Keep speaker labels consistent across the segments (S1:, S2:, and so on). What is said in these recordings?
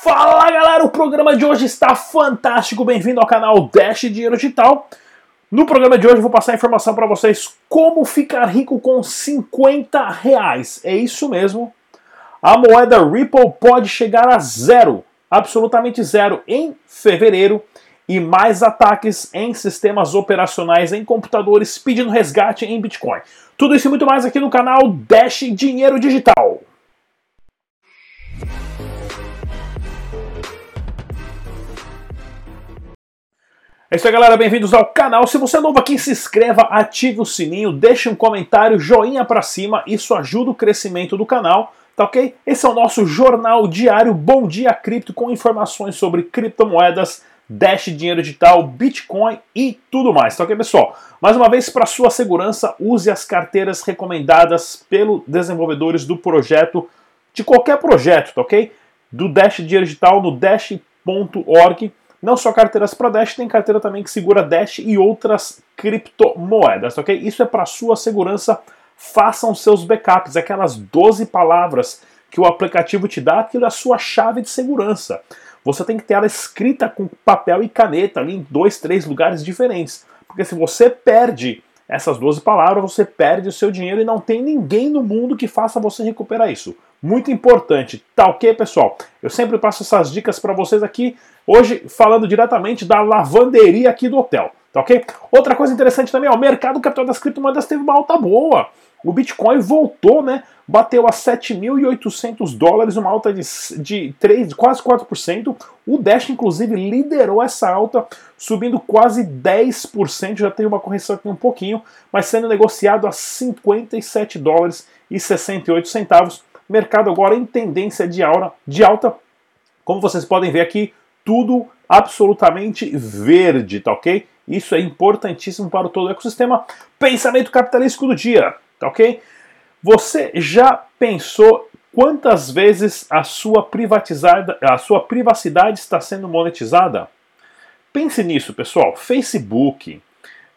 S1: Fala galera, o programa de hoje está fantástico. Bem-vindo ao canal Dash Dinheiro Digital. No programa de hoje eu vou passar informação para vocês como ficar rico com 50 reais. É isso mesmo. A moeda Ripple pode chegar a zero, absolutamente zero, em fevereiro e mais ataques em sistemas operacionais em computadores pedindo resgate em Bitcoin. Tudo isso e muito mais aqui no canal Dash Dinheiro Digital. É isso aí, galera. Bem-vindos ao canal. Se você é novo aqui, se inscreva, ative o sininho, deixe um comentário, joinha para cima. Isso ajuda o crescimento do canal, tá ok? Esse é o nosso jornal diário Bom Dia Cripto com informações sobre criptomoedas, Dash dinheiro digital, Bitcoin e tudo mais, tá ok, pessoal? Mais uma vez, para sua segurança, use as carteiras recomendadas pelos desenvolvedores do projeto, de qualquer projeto, tá ok? Do Dash dinheiro digital no dash.org não só carteiras para Dash, tem carteira também que segura Dash e outras criptomoedas, ok? Isso é para sua segurança. Façam seus backups, aquelas 12 palavras que o aplicativo te dá, aquilo é a sua chave de segurança. Você tem que ter ela escrita com papel e caneta ali em dois, três lugares diferentes. Porque se você perde essas 12 palavras, você perde o seu dinheiro e não tem ninguém no mundo que faça você recuperar isso. Muito importante, tá ok, pessoal? Eu sempre passo essas dicas para vocês aqui, hoje falando diretamente da lavanderia aqui do hotel, tá ok? Outra coisa interessante também, o mercado capital das criptomoedas teve uma alta boa. O Bitcoin voltou, né? Bateu a 7.800 dólares, uma alta de, de 3, quase 4%. O Dash, inclusive, liderou essa alta, subindo quase 10%. Já teve uma correção aqui um pouquinho, mas sendo negociado a 57 dólares e 68 centavos mercado agora em tendência de alta, de alta. Como vocês podem ver aqui, tudo absolutamente verde, tá ok? Isso é importantíssimo para todo o ecossistema. Pensamento capitalístico do dia, tá ok? Você já pensou quantas vezes a sua, privatizada, a sua privacidade está sendo monetizada? Pense nisso, pessoal. Facebook,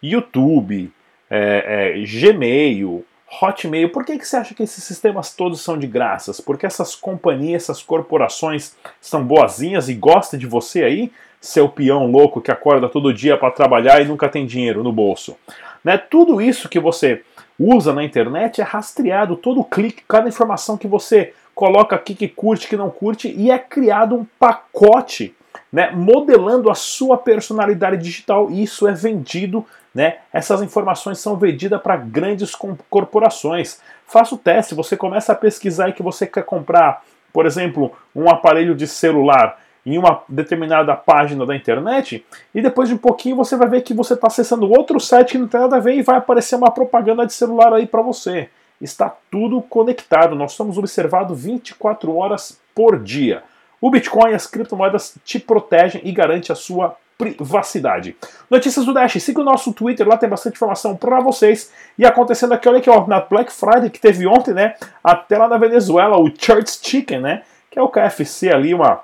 S1: YouTube, é, é, Gmail, Hotmail, por que, que você acha que esses sistemas todos são de graças? Porque essas companhias, essas corporações são boazinhas e gostam de você aí, seu peão louco que acorda todo dia para trabalhar e nunca tem dinheiro no bolso. Né? Tudo isso que você usa na internet é rastreado, todo clique, cada informação que você coloca aqui que curte, que não curte, e é criado um pacote né, modelando a sua personalidade digital e isso é vendido, né, essas informações são vendidas para grandes corporações. Faça o teste, você começa a pesquisar e que você quer comprar, por exemplo, um aparelho de celular em uma determinada página da internet e depois de um pouquinho você vai ver que você está acessando outro site que não tem nada a ver e vai aparecer uma propaganda de celular aí para você. Está tudo conectado, nós somos observados 24 horas por dia. O Bitcoin e as criptomoedas te protegem e garante a sua privacidade. Notícias do Dash, siga o nosso Twitter, lá tem bastante informação para vocês. E acontecendo aqui, olha aqui, ó, na Black Friday que teve ontem, né? Até lá na Venezuela, o Church Chicken, né? Que é o KFC ali, uma,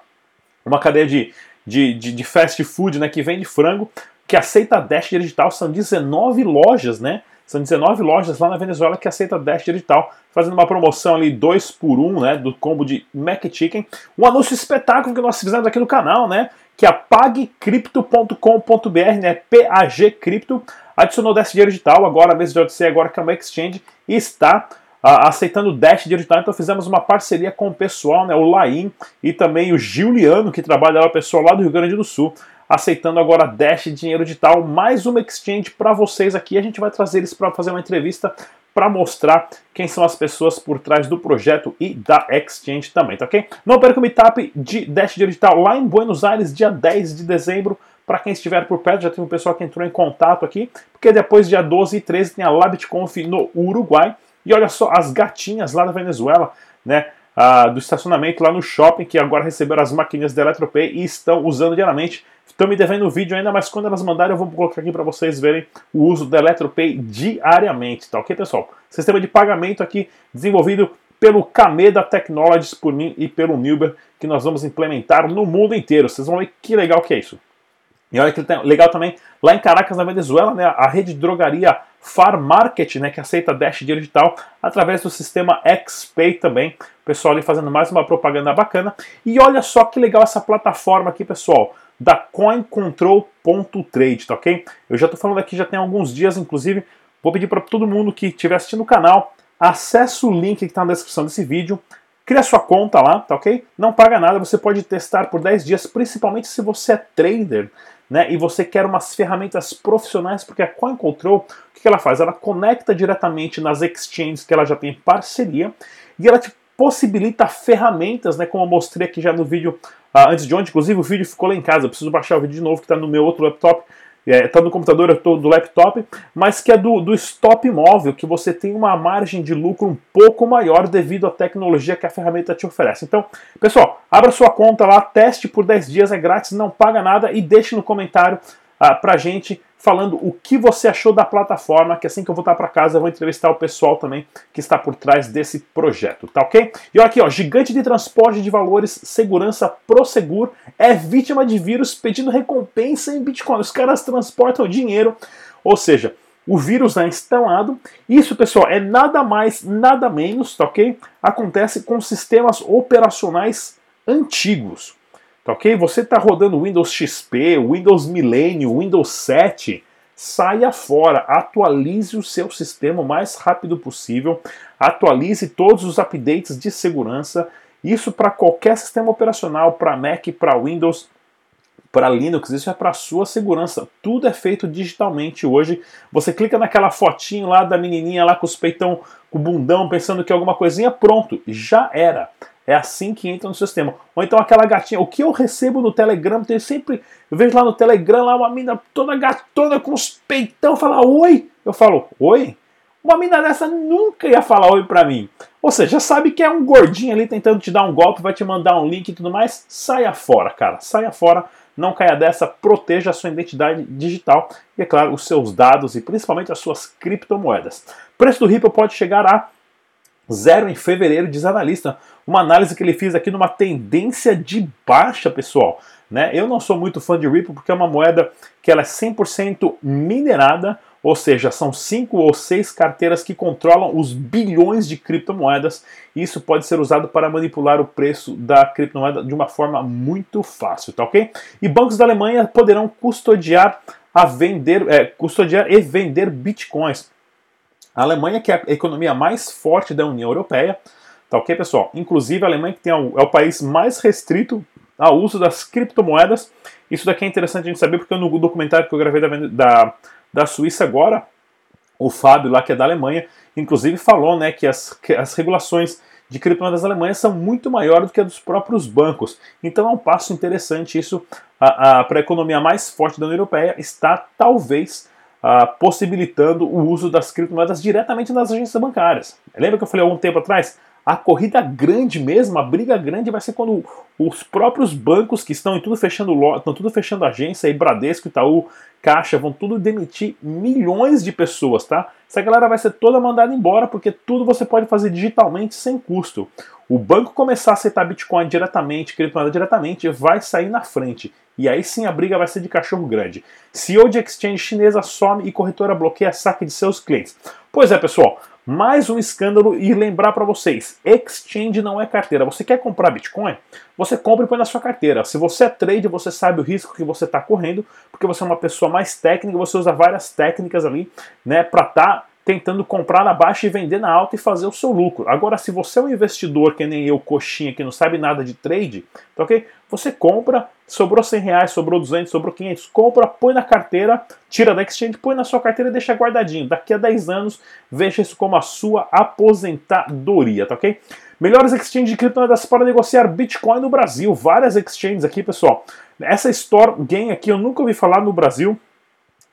S1: uma cadeia de, de, de, de fast food, né? Que vende frango, que aceita Dash digital. São 19 lojas, né? São 19 lojas lá na Venezuela que aceita Dash digital, fazendo uma promoção ali 2 por 1, né, do combo de Mac Chicken. Um anúncio espetáculo que nós fizemos aqui no canal, né, que é a pagcrypto.com.br, né, PAG Cripto, adicionou Dash digital agora, a vez de ser agora que é uma exchange, e está uh, aceitando Dash digital. Então fizemos uma parceria com o pessoal, né, o Laim e também o Giuliano, que trabalha lá, o pessoal lá do Rio Grande do Sul aceitando agora Dash Dinheiro Digital, mais uma exchange para vocês aqui. A gente vai trazer eles para fazer uma entrevista para mostrar quem são as pessoas por trás do projeto e da exchange também, tá ok? Não perca o meetup de Dash Digital lá em Buenos Aires, dia 10 de dezembro. Para quem estiver por perto, já teve um pessoal que entrou em contato aqui, porque depois, dia 12 e 13, tem a LabitConf no Uruguai. E olha só, as gatinhas lá da Venezuela, né? Ah, do estacionamento lá no shopping, que agora receberam as maquininhas da Eletropay e estão usando diariamente Estão me devendo o vídeo ainda, mas quando elas mandarem eu vou colocar aqui para vocês verem o uso da EletroPay diariamente, tá ok, pessoal? Sistema de pagamento aqui desenvolvido pelo Kameda Technologies por mim e pelo Nilber, que nós vamos implementar no mundo inteiro. Vocês vão ver que legal que é isso. E olha que legal também, lá em Caracas, na Venezuela, né, a rede de drogaria Far Market, né, que aceita Dash digital, através do sistema XPay também. O pessoal ali fazendo mais uma propaganda bacana. E olha só que legal essa plataforma aqui, pessoal, da CoinControl.trade, tá ok? Eu já estou falando aqui já tem alguns dias, inclusive, vou pedir para todo mundo que estiver assistindo o canal, acesse o link que está na descrição desse vídeo, Cria sua conta lá, tá ok? Não paga nada, você pode testar por 10 dias, principalmente se você é trader, né? E você quer umas ferramentas profissionais, porque a Coin Control, o que ela faz? Ela conecta diretamente nas exchanges que ela já tem parceria e ela te possibilita ferramentas, né? Como eu mostrei aqui já no vídeo uh, antes de ontem, inclusive o vídeo ficou lá em casa, eu preciso baixar o vídeo de novo que está no meu outro laptop está é, tá no computador, eu estou do laptop, mas que é do, do stop móvel, que você tem uma margem de lucro um pouco maior devido à tecnologia que a ferramenta te oferece. Então, pessoal, abra sua conta lá, teste por 10 dias, é grátis, não paga nada e deixe no comentário uh, pra gente falando o que você achou da plataforma, que assim que eu voltar para casa eu vou entrevistar o pessoal também que está por trás desse projeto, tá ok? E olha aqui, ó, gigante de transporte de valores, segurança Prosegur é vítima de vírus pedindo recompensa em Bitcoin. Os caras transportam dinheiro, ou seja, o vírus é instalado. Isso, pessoal, é nada mais, nada menos, tá ok? Acontece com sistemas operacionais antigos. Tá ok? Você está rodando Windows XP, Windows Millennium, Windows 7, saia fora, atualize o seu sistema o mais rápido possível, atualize todos os updates de segurança, isso para qualquer sistema operacional, para Mac, para Windows, para Linux, isso é para sua segurança. Tudo é feito digitalmente hoje. Você clica naquela fotinho lá da menininha lá com os peitão, com o bundão, pensando que é alguma coisinha, pronto, já era. É assim que entra no sistema. Ou então aquela gatinha. O que eu recebo no Telegram, tem sempre. Eu vejo lá no Telegram lá uma mina toda gatona com os peitão falar oi. Eu falo, oi? Uma mina dessa nunca ia falar oi pra mim. Ou seja, sabe que é um gordinho ali tentando te dar um golpe, vai te mandar um link e tudo mais. Saia fora, cara. Saia fora. Não caia dessa. Proteja a sua identidade digital e, é claro, os seus dados e principalmente as suas criptomoedas. Preço do Ripple pode chegar a zero em fevereiro, diz analista. Uma análise que ele fez aqui numa tendência de baixa, pessoal. Né? Eu não sou muito fã de Ripple porque é uma moeda que ela é 100% minerada, ou seja, são cinco ou seis carteiras que controlam os bilhões de criptomoedas. E isso pode ser usado para manipular o preço da criptomoeda de uma forma muito fácil, tá ok? E bancos da Alemanha poderão custodiar a vender, é, custodiar e vender bitcoins. A Alemanha, que é a economia mais forte da União Europeia, tá ok, pessoal? Inclusive, a Alemanha que tem, é o país mais restrito ao uso das criptomoedas. Isso daqui é interessante a gente saber, porque no documentário que eu gravei da, da, da Suíça agora, o Fábio, lá que é da Alemanha, inclusive falou né, que, as, que as regulações de criptomoedas alemãs são muito maiores do que a dos próprios bancos. Então é um passo interessante isso para a economia mais forte da União Europeia está talvez ah, possibilitando o uso das criptomoedas diretamente nas agências bancárias. Lembra que eu falei algum tempo atrás? A corrida grande mesmo, a briga grande vai ser quando os próprios bancos que estão tudo fechando estão tudo fechando agência, aí Bradesco, Itaú, Caixa, vão tudo demitir milhões de pessoas, tá? Essa galera vai ser toda mandada embora porque tudo você pode fazer digitalmente sem custo. O banco começar a aceitar Bitcoin diretamente, criptomoeda diretamente, vai sair na frente. E aí sim a briga vai ser de cachorro grande. CEO de exchange chinesa some e corretora bloqueia saque de seus clientes. Pois é, pessoal, mais um escândalo e lembrar para vocês, exchange não é carteira. Você quer comprar Bitcoin? Você compra e põe na sua carteira. Se você é trade, você sabe o risco que você está correndo, porque você é uma pessoa mais técnica, você usa várias técnicas ali, né, para estar tá tentando comprar na baixa e vender na alta e fazer o seu lucro. Agora, se você é um investidor que nem eu, coxinha, que não sabe nada de trade, tá ok? Você compra, sobrou 100 reais, sobrou 200, sobrou 500, compra, põe na carteira, tira da exchange, põe na sua carteira e deixa guardadinho. Daqui a 10 anos, veja isso como a sua aposentadoria, tá ok? Melhores exchanges de criptomoedas para negociar Bitcoin no Brasil. Várias exchanges aqui, pessoal. Essa Store Game aqui eu nunca ouvi falar no Brasil.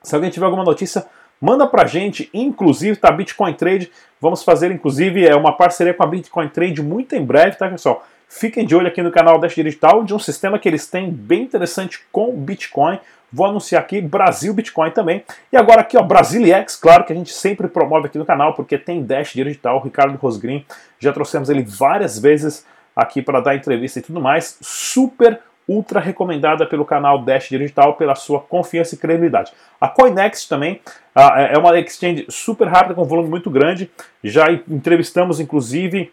S1: Se alguém tiver alguma notícia, Manda pra gente, inclusive, tá? Bitcoin Trade. Vamos fazer, inclusive, é uma parceria com a Bitcoin Trade muito em breve, tá, pessoal? Fiquem de olho aqui no canal Dash Digital de um sistema que eles têm bem interessante com Bitcoin. Vou anunciar aqui Brasil Bitcoin também. E agora aqui, ó, Brasiliex, claro que a gente sempre promove aqui no canal, porque tem Dash Digital, Ricardo Rosgrim. Já trouxemos ele várias vezes aqui para dar entrevista e tudo mais. Super ultra recomendada pelo canal Dash Digital pela sua confiança e credibilidade. A Coinext também uh, é uma exchange super rápida com volume muito grande. Já entrevistamos inclusive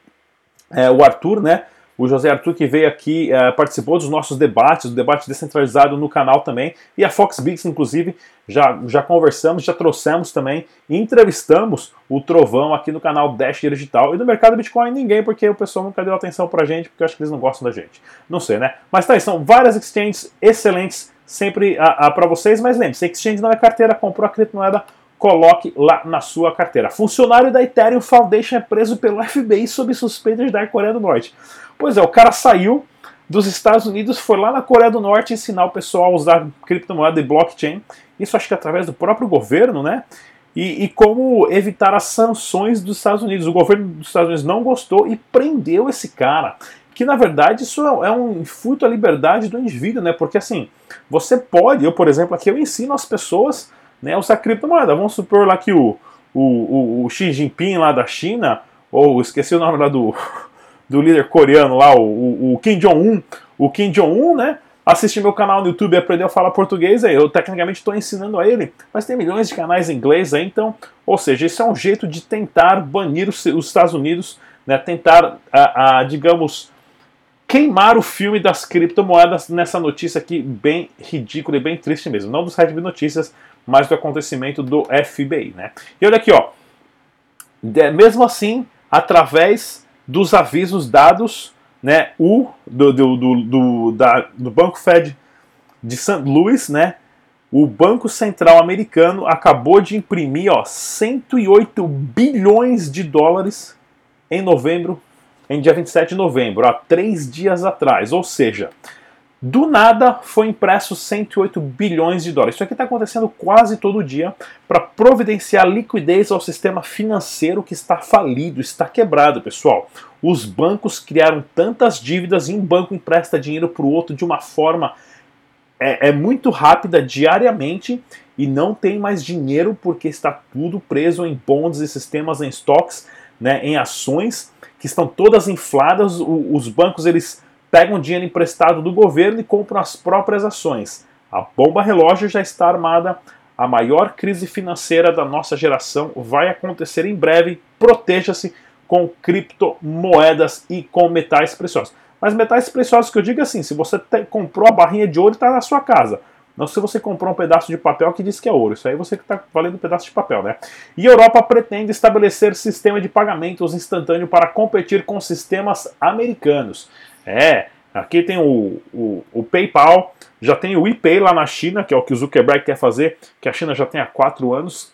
S1: uh, o Arthur, né? O José Arthur que veio aqui, uh, participou dos nossos debates, do debate descentralizado no canal também, e a Fox Bix, inclusive, já, já conversamos, já trouxemos também, entrevistamos o Trovão aqui no canal Dash Digital. E do mercado Bitcoin ninguém, porque o pessoal nunca deu atenção pra gente, porque eu acho que eles não gostam da gente. Não sei, né? Mas tá aí, são várias exchanges excelentes sempre para vocês, mas lembre-se, exchange não é carteira, comprou a criptomoeda, coloque lá na sua carteira. Funcionário da Ethereum Foundation é preso pelo FBI sob suspeita de dar Coreia do Norte. Pois é, o cara saiu dos Estados Unidos, foi lá na Coreia do Norte ensinar o pessoal a usar criptomoeda e blockchain. Isso acho que através do próprio governo, né? E, e, como evitar as sanções dos Estados Unidos. O governo dos Estados Unidos não gostou e prendeu esse cara. Que na verdade isso é, é um furto à liberdade do indivíduo, né? Porque assim, você pode, eu por exemplo, aqui eu ensino as pessoas né, usar criptomoeda. Vamos supor lá que o, o, o, o Xi Jinping lá da China, ou esqueci o nome lá do, do líder coreano lá, o, o Kim Jong-un, o Kim Jong-un, né? Assiste meu canal no YouTube e aprendeu a falar português, aí eu tecnicamente estou ensinando a ele, mas tem milhões de canais em inglês aí, então, ou seja, isso é um jeito de tentar banir os, os Estados Unidos, né, tentar, a, a, digamos, queimar o filme das criptomoedas nessa notícia aqui bem ridícula e bem triste mesmo, não do site notícias, mas do acontecimento do FBI, né? E olha aqui, ó, mesmo assim, através dos avisos dados, né, o do, do, do, do, da, do Banco Fed de St. Louis, né, o Banco Central americano acabou de imprimir ó, 108 bilhões de dólares em novembro, em dia 27 de novembro, há três dias atrás. Ou seja, do nada foi impresso 108 bilhões de dólares. Isso aqui está acontecendo quase todo dia para providenciar liquidez ao sistema financeiro que está falido, está quebrado, pessoal. Os bancos criaram tantas dívidas e um banco empresta dinheiro para o outro de uma forma é, é muito rápida diariamente e não tem mais dinheiro porque está tudo preso em bonds e sistemas em stocks, né, em ações que estão todas infladas. O, os bancos eles pegam dinheiro emprestado do governo e compram as próprias ações. A bomba relógio já está armada. A maior crise financeira da nossa geração vai acontecer em breve. Proteja-se com criptomoedas e com metais preciosos. Mas metais preciosos que eu digo assim, se você te, comprou a barrinha de ouro está na sua casa. Não se você comprou um pedaço de papel que diz que é ouro. Isso aí você que está valendo um pedaço de papel, né? E Europa pretende estabelecer sistema de pagamentos instantâneo para competir com sistemas americanos. É, aqui tem o, o, o PayPal, já tem o ePay lá na China, que é o que o Zuckerberg quer fazer, que a China já tem há quatro anos,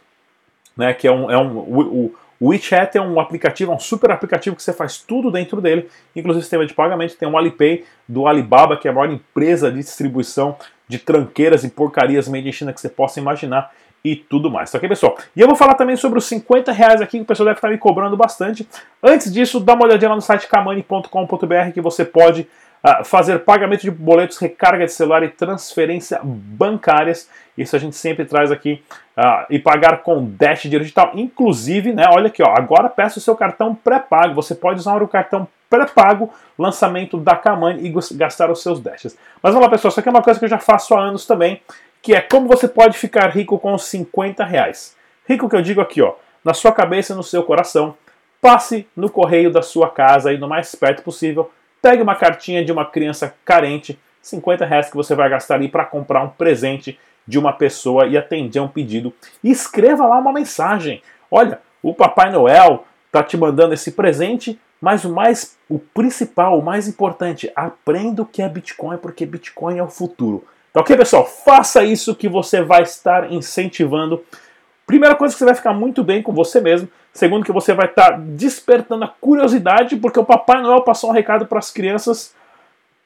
S1: né? Que é um, é um o, o WeChat é um aplicativo, é um super aplicativo que você faz tudo dentro dele, inclusive sistema de pagamento. Tem o Alipay do Alibaba, que é a maior empresa de distribuição de tranqueiras e porcarias made in China que você possa imaginar e tudo mais. Tá ok, pessoal? E eu vou falar também sobre os 50 reais aqui que o pessoal deve estar me cobrando bastante. Antes disso, dá uma olhadinha lá no site kamani.com.br que você pode uh, fazer pagamento de boletos, recarga de celular e transferência bancárias. Isso a gente sempre traz aqui uh, e pagar com Dash Digital. Inclusive, né, olha aqui, ó, agora peça o seu cartão pré-pago. Você pode usar o cartão pré-pago, lançamento da Kamani e gastar os seus Dashes. Mas vamos lá, pessoal, isso aqui é uma coisa que eu já faço há anos também que é como você pode ficar rico com 50 reais. Rico que eu digo aqui, ó, na sua cabeça e no seu coração. Passe no correio da sua casa e no mais perto possível. Pegue uma cartinha de uma criança carente, 50 reais que você vai gastar ali para comprar um presente de uma pessoa e atender um pedido. E escreva lá uma mensagem. Olha, o Papai Noel tá te mandando esse presente, mas o mais, o principal, o mais importante, aprenda o que é Bitcoin, porque Bitcoin é o futuro. Ok, pessoal? Faça isso que você vai estar incentivando. Primeira coisa que você vai ficar muito bem com você mesmo. Segundo, que você vai estar despertando a curiosidade, porque o Papai Noel passou um recado para as crianças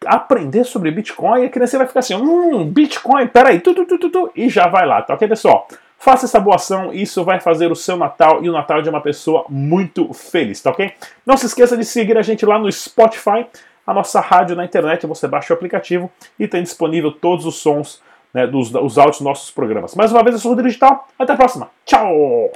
S1: aprender sobre Bitcoin. E a criança vai ficar assim: hum, Bitcoin, peraí, tu, tu, tu, tu, tu, e já vai lá, tá ok, pessoal? Faça essa boa ação, isso vai fazer o seu Natal e o Natal de uma pessoa muito feliz, tá ok? Não se esqueça de seguir a gente lá no Spotify a nossa rádio na internet. Você baixa o aplicativo e tem disponível todos os sons né, dos os áudios dos nossos programas. Mais uma vez, eu sou o Rodrigo Digital. Até a próxima. Tchau!